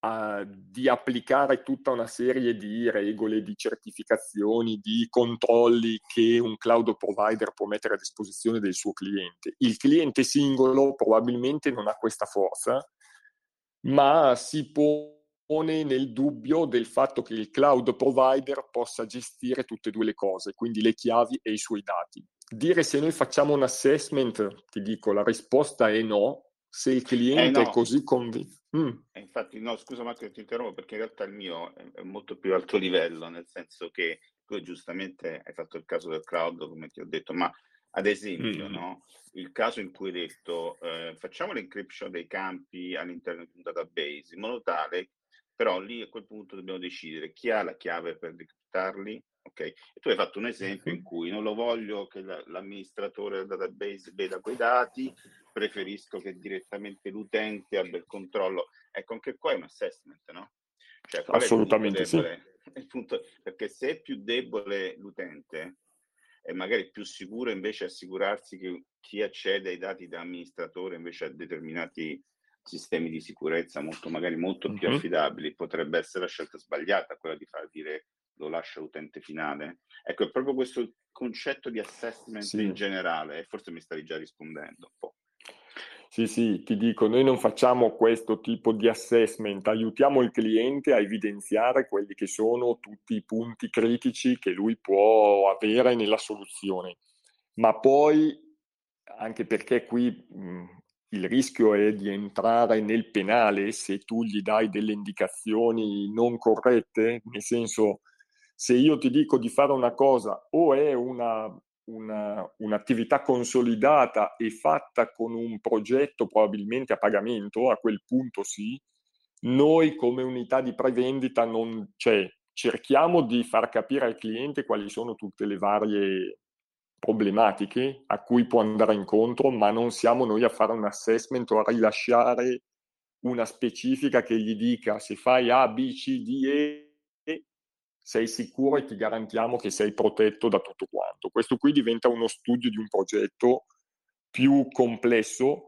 uh, di applicare tutta una serie di regole, di certificazioni, di controlli che un cloud provider può mettere a disposizione del suo cliente. Il cliente singolo probabilmente non ha questa forza, ma si pone nel dubbio del fatto che il cloud provider possa gestire tutte e due le cose, quindi le chiavi e i suoi dati. Dire se noi facciamo un assessment, ti dico, la risposta è no, se il cliente eh no. è così convinto. Mm. Infatti, no, scusa Marco, ti interrompo perché in realtà il mio è molto più alto livello, nel senso che tu giustamente hai fatto il caso del cloud, come ti ho detto, ma ad esempio, mm. no, il caso in cui hai detto eh, facciamo l'encryption dei campi all'interno di un database, in modo tale, però lì a quel punto dobbiamo decidere chi ha la chiave per decriptarli, ok? E tu hai fatto un esempio in cui non lo voglio che la, l'amministratore del database veda quei dati, preferisco che direttamente l'utente abbia il controllo. Ecco, anche qua è un assessment, no? Cioè, Assolutamente sì. Punto, perché se è più debole l'utente, è magari più sicuro invece assicurarsi che chi accede ai dati da amministratore invece a determinati sistemi di sicurezza molto magari molto più affidabili potrebbe essere la scelta sbagliata quella di far dire lo lascia l'utente finale ecco è proprio questo concetto di assessment sì. in generale e forse mi stavi già rispondendo un po' Sì, sì, ti dico, noi non facciamo questo tipo di assessment, aiutiamo il cliente a evidenziare quelli che sono tutti i punti critici che lui può avere nella soluzione. Ma poi, anche perché qui mh, il rischio è di entrare nel penale se tu gli dai delle indicazioni non corrette, nel senso se io ti dico di fare una cosa o è una una, un'attività consolidata e fatta con un progetto probabilmente a pagamento, a quel punto sì, noi come unità di prevendita non c'è. Cerchiamo di far capire al cliente quali sono tutte le varie problematiche a cui può andare incontro, ma non siamo noi a fare un assessment o a rilasciare una specifica che gli dica se fai A, B, C, D, E sei sicuro e ti garantiamo che sei protetto da tutto quanto. Questo qui diventa uno studio di un progetto più complesso,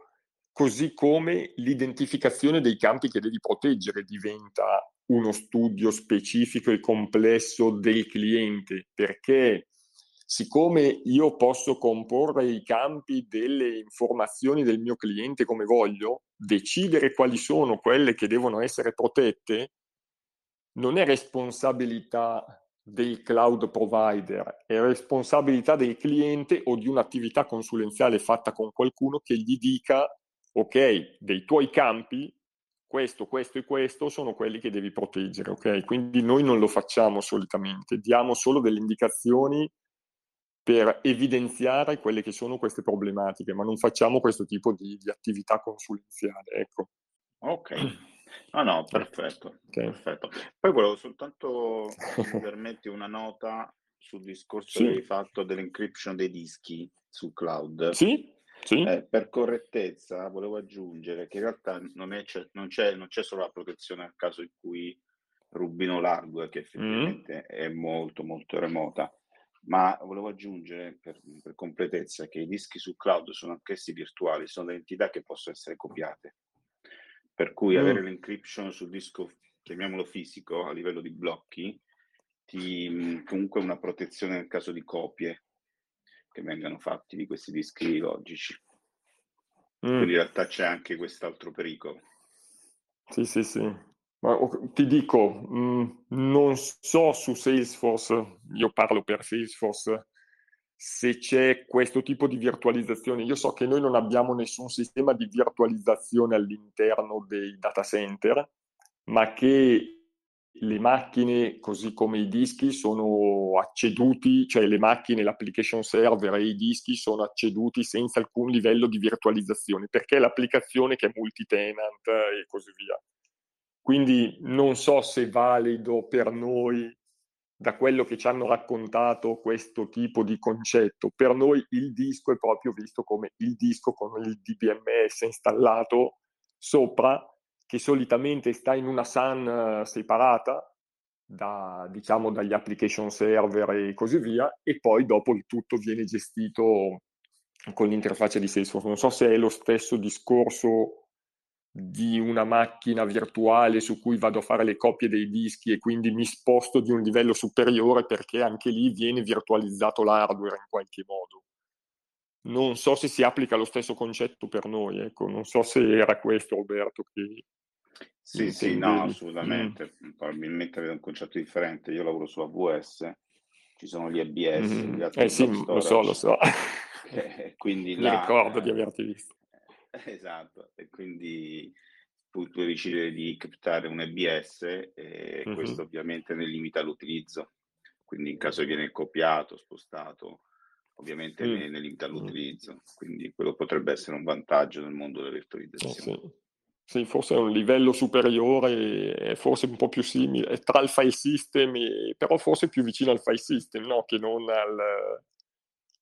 così come l'identificazione dei campi che devi proteggere diventa uno studio specifico e complesso del cliente, perché siccome io posso comporre i campi delle informazioni del mio cliente come voglio, decidere quali sono quelle che devono essere protette, non è responsabilità del cloud provider, è responsabilità del cliente o di un'attività consulenziale fatta con qualcuno che gli dica, ok, dei tuoi campi, questo, questo e questo sono quelli che devi proteggere, ok? Quindi noi non lo facciamo solitamente, diamo solo delle indicazioni per evidenziare quelle che sono queste problematiche, ma non facciamo questo tipo di, di attività consulenziale, ecco. Ok. No, no, perfetto, okay. perfetto. Poi volevo soltanto, se mi permetti, una nota sul discorso sì. che hai fatto dell'encryption dei dischi sul cloud. Sì, sì. Eh, per correttezza volevo aggiungere che in realtà non, è, non, c'è, non c'è, solo la protezione nel caso in cui rubino l'hardware, che effettivamente mm. è molto molto remota, ma volevo aggiungere per, per completezza che i dischi sul cloud sono anch'essi virtuali, sono delle entità che possono essere copiate. Per cui mm. avere l'encryption sul disco, chiamiamolo fisico, a livello di blocchi, ti, mm, comunque una protezione nel caso di copie che vengano fatti di questi dischi logici. Mm. Quindi in realtà c'è anche quest'altro pericolo. Sì, sì, sì. Ma ti dico, mh, mm, non so su Salesforce, io parlo per Salesforce, se c'è questo tipo di virtualizzazione. Io so che noi non abbiamo nessun sistema di virtualizzazione all'interno dei data center, ma che le macchine, così come i dischi, sono acceduti, cioè le macchine, l'application server e i dischi sono acceduti senza alcun livello di virtualizzazione, perché è l'applicazione che è multi-tenant e così via. Quindi non so se è valido per noi, da quello che ci hanno raccontato, questo tipo di concetto. Per noi il disco è proprio visto come il disco con il DBMS installato sopra, che solitamente sta in una SAN eh, separata da, diciamo, dagli application server e così via, e poi dopo il tutto viene gestito con l'interfaccia di Salesforce. Non so se è lo stesso discorso di una macchina virtuale su cui vado a fare le copie dei dischi e quindi mi sposto di un livello superiore perché anche lì viene virtualizzato l'hardware in qualche modo. Non so se si applica lo stesso concetto per noi, ecco, non so se era questo Roberto che... Sì, sì, no, assolutamente. Mm. Probabilmente avete un concetto differente. Io lavoro su AWS, ci sono gli ABS, mm. gli altri eh sì, lo so, lo so. Eh, quindi Mi là, ricordo di averti visto. Esatto, e quindi tu puoi decidere di captare un EBS e mm-hmm. questo ovviamente ne limita l'utilizzo. Quindi in caso viene copiato, spostato, ovviamente mm. ne, ne, limita l'utilizzo. Quindi quello potrebbe essere un vantaggio nel mondo della virtualizzazione. Eh sì. Sì, forse è un livello superiore, forse un po' più simile, tra il file system, e, però forse più vicino al file system, no? Che non al,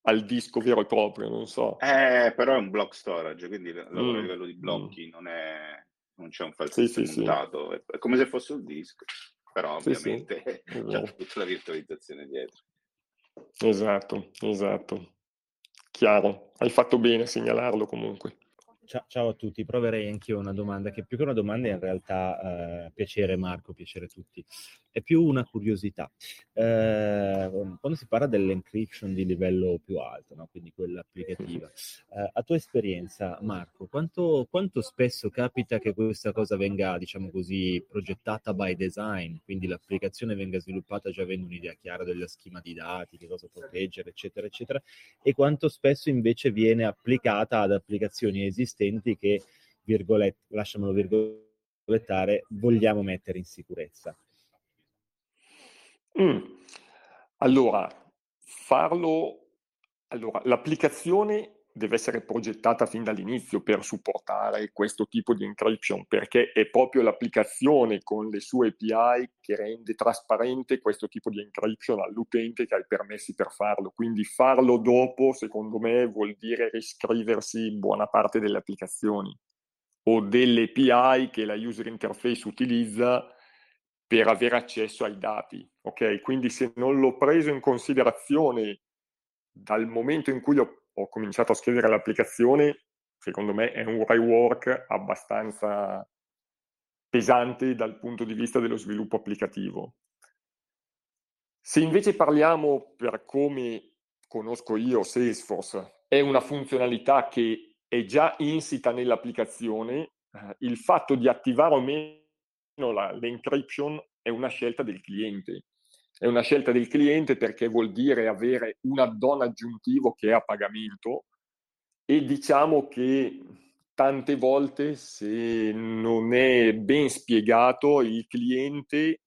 al disco vero e proprio, non so. Eh, però è un block storage, quindi lavora mm. a livello di blocchi, mm. non, è, non c'è un file sì, sì, sì. è come se fosse un disco, però ovviamente sì, c'è tutta la virtualizzazione dietro. Esatto, esatto. Chiaro, hai fatto bene a segnalarlo comunque. Ciao, a tutti, proverei anch'io una domanda che più che una domanda in realtà eh, piacere Marco, piacere a tutti, è più una curiosità. Eh, quando si parla dell'encryption di livello più alto, no? quindi quella applicativa, eh, a tua esperienza Marco, quanto, quanto, spesso capita che questa cosa venga, diciamo così, progettata by design, quindi l'applicazione venga sviluppata già avendo un'idea chiara dello schema di dati, che cosa proteggere, eccetera, eccetera, e quanto spesso invece viene applicata ad applicazioni esistenti che, virgolette, lasciamolo virgolettare, vogliamo mettere in sicurezza. Mm. Allora, farlo, allora, l'applicazione deve essere progettata fin dall'inizio per supportare questo tipo di encryption, perché è proprio l'applicazione con le sue API che rende trasparente questo tipo di encryption all'utente che ha i permessi per farlo. Quindi farlo dopo, secondo me, vuol dire riscriversi buona parte delle applicazioni o delle API che la user interface utilizza per avere accesso ai dati. Ok, quindi se non l'ho preso in considerazione dal momento in cui ho ho cominciato a scrivere l'applicazione, secondo me è un rework abbastanza pesante dal punto di vista dello sviluppo applicativo. Se invece parliamo per come conosco io Salesforce, è una funzionalità che è già insita nell'applicazione, eh, il fatto di attivare o meno la, l'encryption è una scelta del cliente. È una scelta del cliente perché vuol dire avere un add-on aggiuntivo che è a pagamento e diciamo che tante volte se non è ben spiegato il cliente,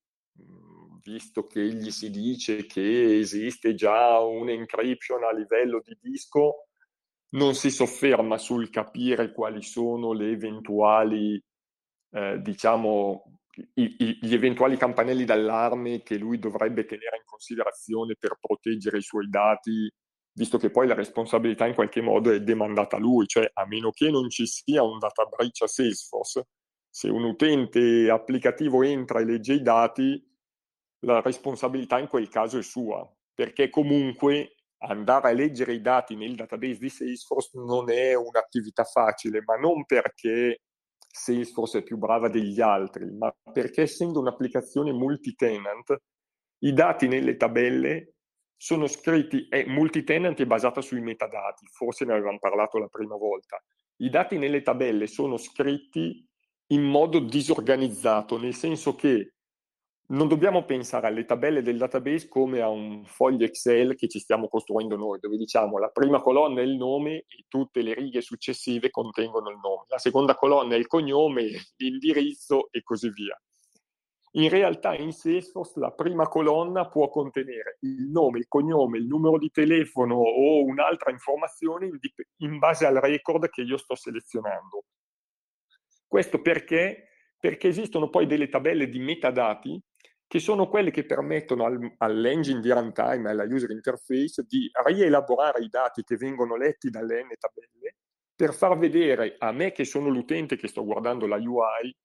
visto che gli si dice che esiste già un encryption a livello di disco, non si sofferma sul capire quali sono le eventuali, eh, diciamo, i, gli eventuali campanelli d'allarme che lui dovrebbe tenere in considerazione per proteggere i suoi dati, visto che poi la responsabilità in qualche modo è demandata a lui, cioè a meno che non ci sia un data breach a Salesforce, se un utente applicativo entra e legge i dati, la responsabilità in quel caso è sua, perché comunque andare a leggere i dati nel database di Salesforce non è un'attività facile, ma non perché Salesforce è più brava degli altri, ma perché essendo un'applicazione multi-tenant, i dati nelle tabelle sono scritti, è multi-tenant è basata sui metadati, forse ne avevamo parlato la prima volta. I dati nelle tabelle sono scritti in modo disorganizzato, nel senso che non dobbiamo pensare alle tabelle del database come a un foglio Excel che ci stiamo costruendo noi, dove diciamo la prima colonna è il nome e tutte le righe successive contengono il nome, la seconda colonna è il cognome, l'indirizzo e così via. In realtà in Salesforce la prima colonna può contenere il nome, il cognome, il numero di telefono o un'altra informazione in, base al record che io sto selezionando. Questo perché? Perché esistono poi delle tabelle di metadati che sono quelle che permettono al, all'engine di runtime, alla user interface, di rielaborare i dati che vengono letti dalle N tabelle per far vedere a me che sono l'utente che sto guardando la UI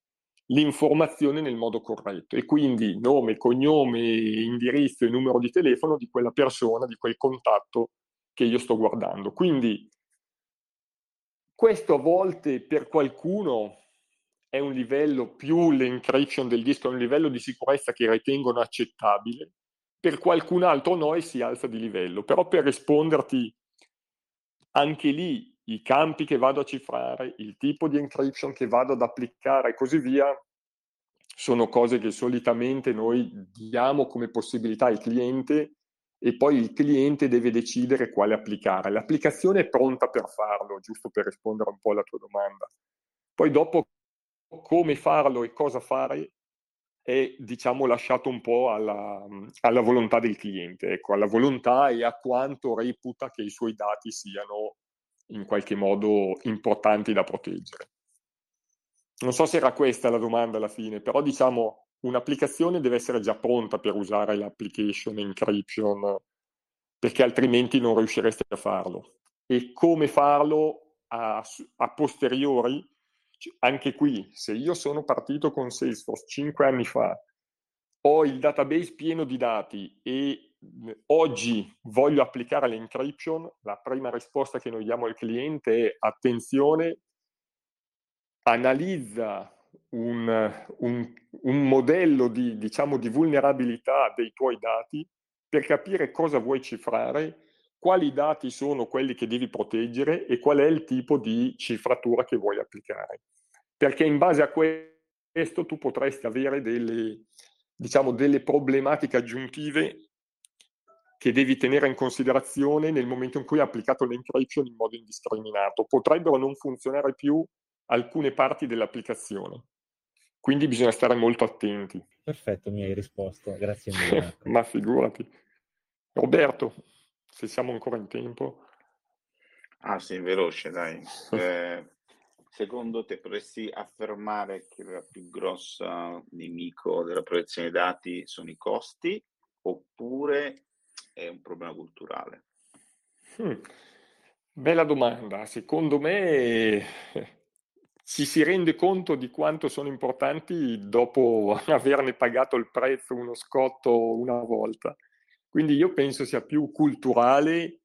l'informazione nel modo corretto e quindi nome, cognome, indirizzo e numero di telefono di quella persona, di quel contatto che io sto guardando. Quindi questo a volte per qualcuno è un livello più l'encryption del disco, è un livello di sicurezza che ritengono accettabile, per qualcun altro noi si alza di livello. Però per risponderti anche lì i campi che vado a cifrare, il tipo di encryption che vado ad applicare e così via, sono cose che solitamente noi diamo come possibilità al cliente e poi il cliente deve decidere quale applicare. L'applicazione è pronta per farlo, giusto per rispondere un po' alla tua domanda. Poi dopo come farlo e cosa fare è diciamo lasciato un po' alla, alla, volontà del cliente, ecco, alla volontà e a quanto reputa che i suoi dati siano in qualche modo importanti da proteggere. Non so se era questa la domanda alla fine, però diciamo un'applicazione deve essere già pronta per usare l'application encryption, perché altrimenti non riuscireste a farlo. E come farlo a, a posteriori anche qui, se io sono partito con Salesforce cinque anni fa, ho il database pieno di dati e oggi voglio applicare l'encryption, la prima risposta che noi diamo al cliente è attenzione, analizza un, un, un modello di, diciamo, di vulnerabilità dei tuoi dati per capire cosa vuoi cifrare, quali dati sono quelli che devi proteggere e qual è il tipo di cifratura che vuoi applicare perché in base a questo tu potresti avere delle, diciamo, delle problematiche aggiuntive che devi tenere in considerazione nel momento in cui hai applicato l'encryption in modo indiscriminato. Potrebbero non funzionare più alcune parti dell'applicazione. Quindi bisogna stare molto attenti. Perfetto, mi hai risposto. Grazie mille. Ma figurati. Roberto, se siamo ancora in tempo. Ah sì, veloce, dai. Eh, secondo te potresti affermare che la più grossa nemico della protezione dei dati sono i costi oppure è un problema culturale? Hmm. Bella domanda. Secondo me ci si rende conto di quanto sono importanti dopo averne pagato il prezzo, uno scotto una volta. Quindi io penso sia più culturale,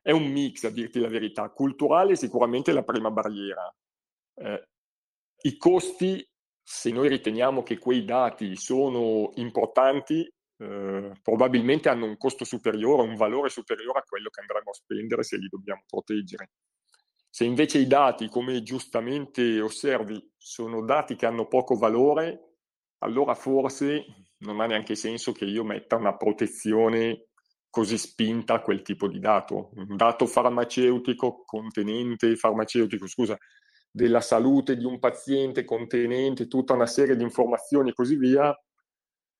è un mix a dirti la verità. Culturale sicuramente è la prima barriera, eh, I costi, se noi riteniamo che quei dati sono importanti, eh, probabilmente hanno un costo superiore, un valore superiore a quello che andremo a spendere se li dobbiamo proteggere. Se invece i dati, come giustamente osservi, sono dati che hanno poco valore, allora forse non ha neanche senso che io metta una protezione così spinta a quel tipo di dato. Un dato farmaceutico contenente, farmaceutico, scusa, della salute di un paziente contenente tutta una serie di informazioni e così via,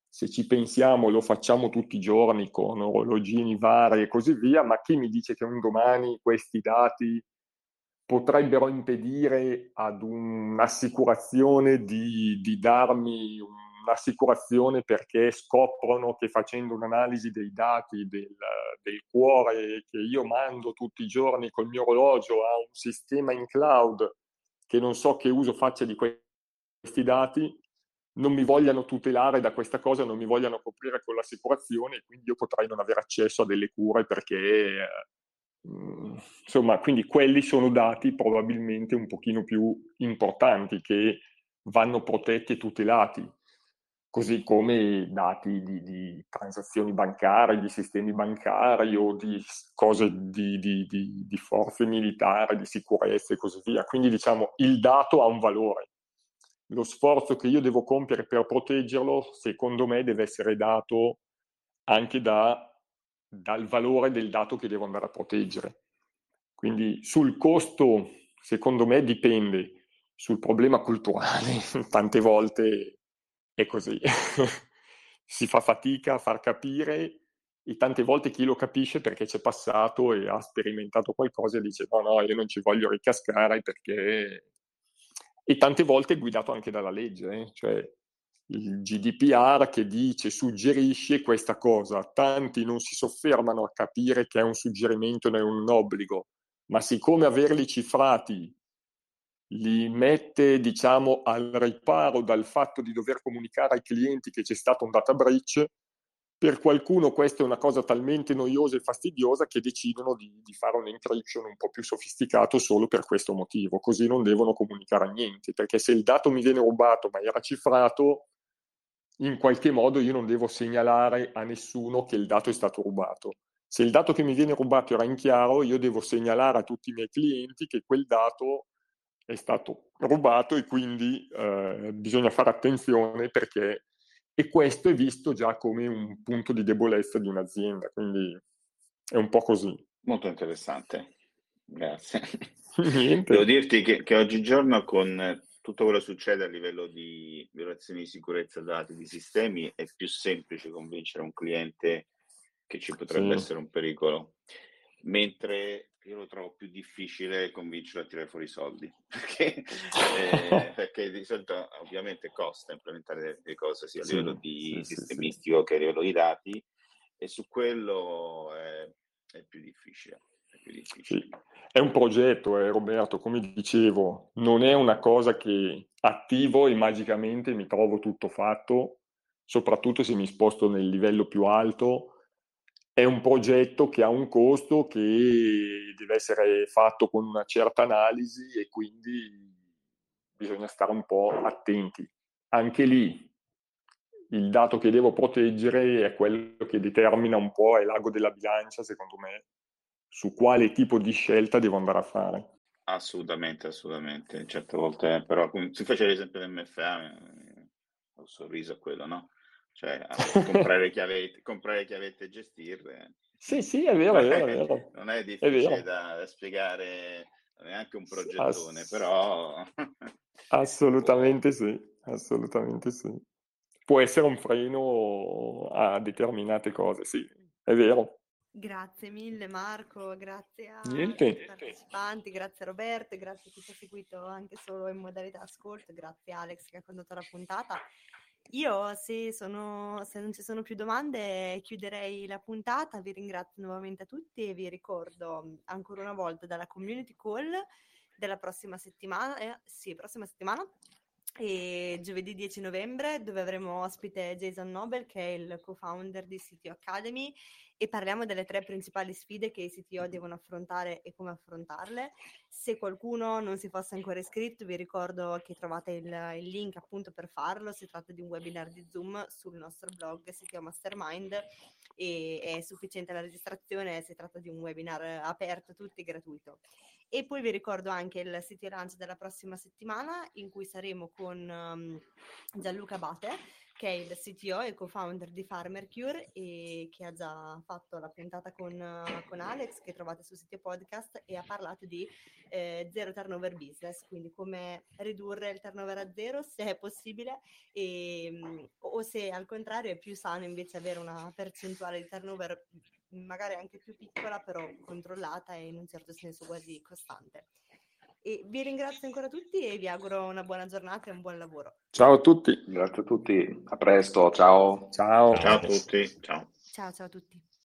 se ci pensiamo lo facciamo tutti i giorni con orologini vari e così via, ma chi mi dice che un domani questi dati potrebbero impedire ad un'assicurazione di, di darmi un'assicurazione perché scoprono che facendo un'analisi dei dati del, del cuore che io mando tutti i giorni col mio orologio a un sistema in cloud che non so che uso faccia di questi dati, non mi vogliano tutelare da questa cosa, non mi vogliano coprire con l'assicurazione, quindi io potrei non avere accesso a delle cure perché, eh, insomma, quindi quelli sono dati probabilmente un pochino più importanti che vanno protetti e tutelati così come dati di, di, transazioni bancarie, di sistemi bancari o di cose di, di, di, forze militari, di sicurezza e così via. Quindi diciamo il dato ha un valore. lo sforzo che io devo compiere per proteggerlo, secondo me, deve essere dato anche da, dal valore del dato che devo andare a proteggere. Quindi sul costo, secondo me, dipende. Sul problema culturale, tante volte è così. si fa fatica a far capire e tante volte chi lo capisce perché c'è passato e ha sperimentato qualcosa e dice no, no, io non ci voglio ricascare perché... E tante volte è guidato anche dalla legge, eh? cioè il GDPR che dice, suggerisce questa cosa. Tanti non si soffermano a capire che è un suggerimento, non è un obbligo, ma siccome averli cifrati li mette, diciamo, al riparo dal fatto di dover comunicare ai clienti che c'è stato un data breach, per qualcuno questa è una cosa talmente noiosa e fastidiosa che decidono di, di, fare un encryption un po' più sofisticato solo per questo motivo, così non devono comunicare niente, perché se il dato mi viene rubato ma era cifrato, in qualche modo io non devo segnalare a nessuno che il dato è stato rubato. Se il dato che mi viene rubato era in chiaro, io devo segnalare a tutti i miei clienti che quel dato è stato rubato e quindi eh, bisogna fare attenzione perché e questo è visto già come un punto di debolezza di un'azienda, quindi è un po' così. Molto interessante, grazie. Devo dirti che, che oggigiorno con tutto quello che succede a livello di violazioni di sicurezza dati di sistemi è più semplice convincere un cliente che ci potrebbe sì. essere un pericolo, mentre io lo trovo più difficile convincerlo a tirare fuori i soldi perché, eh, perché di solito ovviamente costa implementare le cose sia a livello di sì, sistemistico sì, che a livello di dati e su quello è, è più difficile. È, più difficile. è un progetto, eh, Roberto, come dicevo, non è una cosa che attivo e magicamente mi trovo tutto fatto, soprattutto se mi sposto nel livello più alto è un progetto che ha un costo che deve essere fatto con una certa analisi e quindi bisogna stare un po' attenti. Anche lì il dato che devo proteggere è quello che determina un po', è l'ago della bilancia, secondo me, su quale tipo di scelta devo andare a fare. Assolutamente, assolutamente. Certe volte, però, si faceva l'esempio dell'MFA, eh, ho sorriso a quello, no? Cioè comprare chiavette, comprare chiavette e gestirle. Sì, sì, è vero, è vero, è vero. Non è difficile è da, da, spiegare, neanche un progettone, Ass- però... assolutamente sì, assolutamente sì. Può essere un freno a determinate cose, sì, è vero. Grazie mille Marco, grazie a Niente. tutti i partecipanti, grazie a Roberto, grazie a chi ci ha seguito anche solo in modalità ascolto, grazie a Alex che ha condotto la puntata io se, sono, se non ci sono più domande chiuderei la puntata, vi ringrazio nuovamente a tutti e vi ricordo ancora una volta dalla community call della prossima settimana, eh, sì, prossima settimana, e giovedì 10 novembre dove avremo ospite Jason Nobel che è il co-founder di CTO Academy e parliamo delle tre principali sfide che i CTO devono affrontare e come affrontarle. Se qualcuno non si fosse ancora iscritto, vi ricordo che trovate il, il link appunto per farlo. Si tratta di un webinar di Zoom sul nostro blog CTO Mastermind e è sufficiente la registrazione, si tratta di un webinar aperto a tutti gratuito. E poi vi ricordo anche il sito lancio della prossima settimana in cui saremo con um, Gianluca Bate che è il CTO e co-founder di Farmercure e che ha già fatto la puntata con, con Alex che trovate sul sito podcast e ha parlato di eh, zero turnover business, quindi come ridurre il turnover a zero se è possibile e, o se al contrario è più sano invece avere una percentuale di turnover magari anche più piccola però controllata e in un certo senso quasi costante. E vi ringrazio ancora tutti e vi auguro una buona giornata e un buon lavoro. Ciao a tutti. Grazie a tutti. A presto. Ciao. Ciao. Ciao a tutti. Ciao. Ciao, ciao a tutti.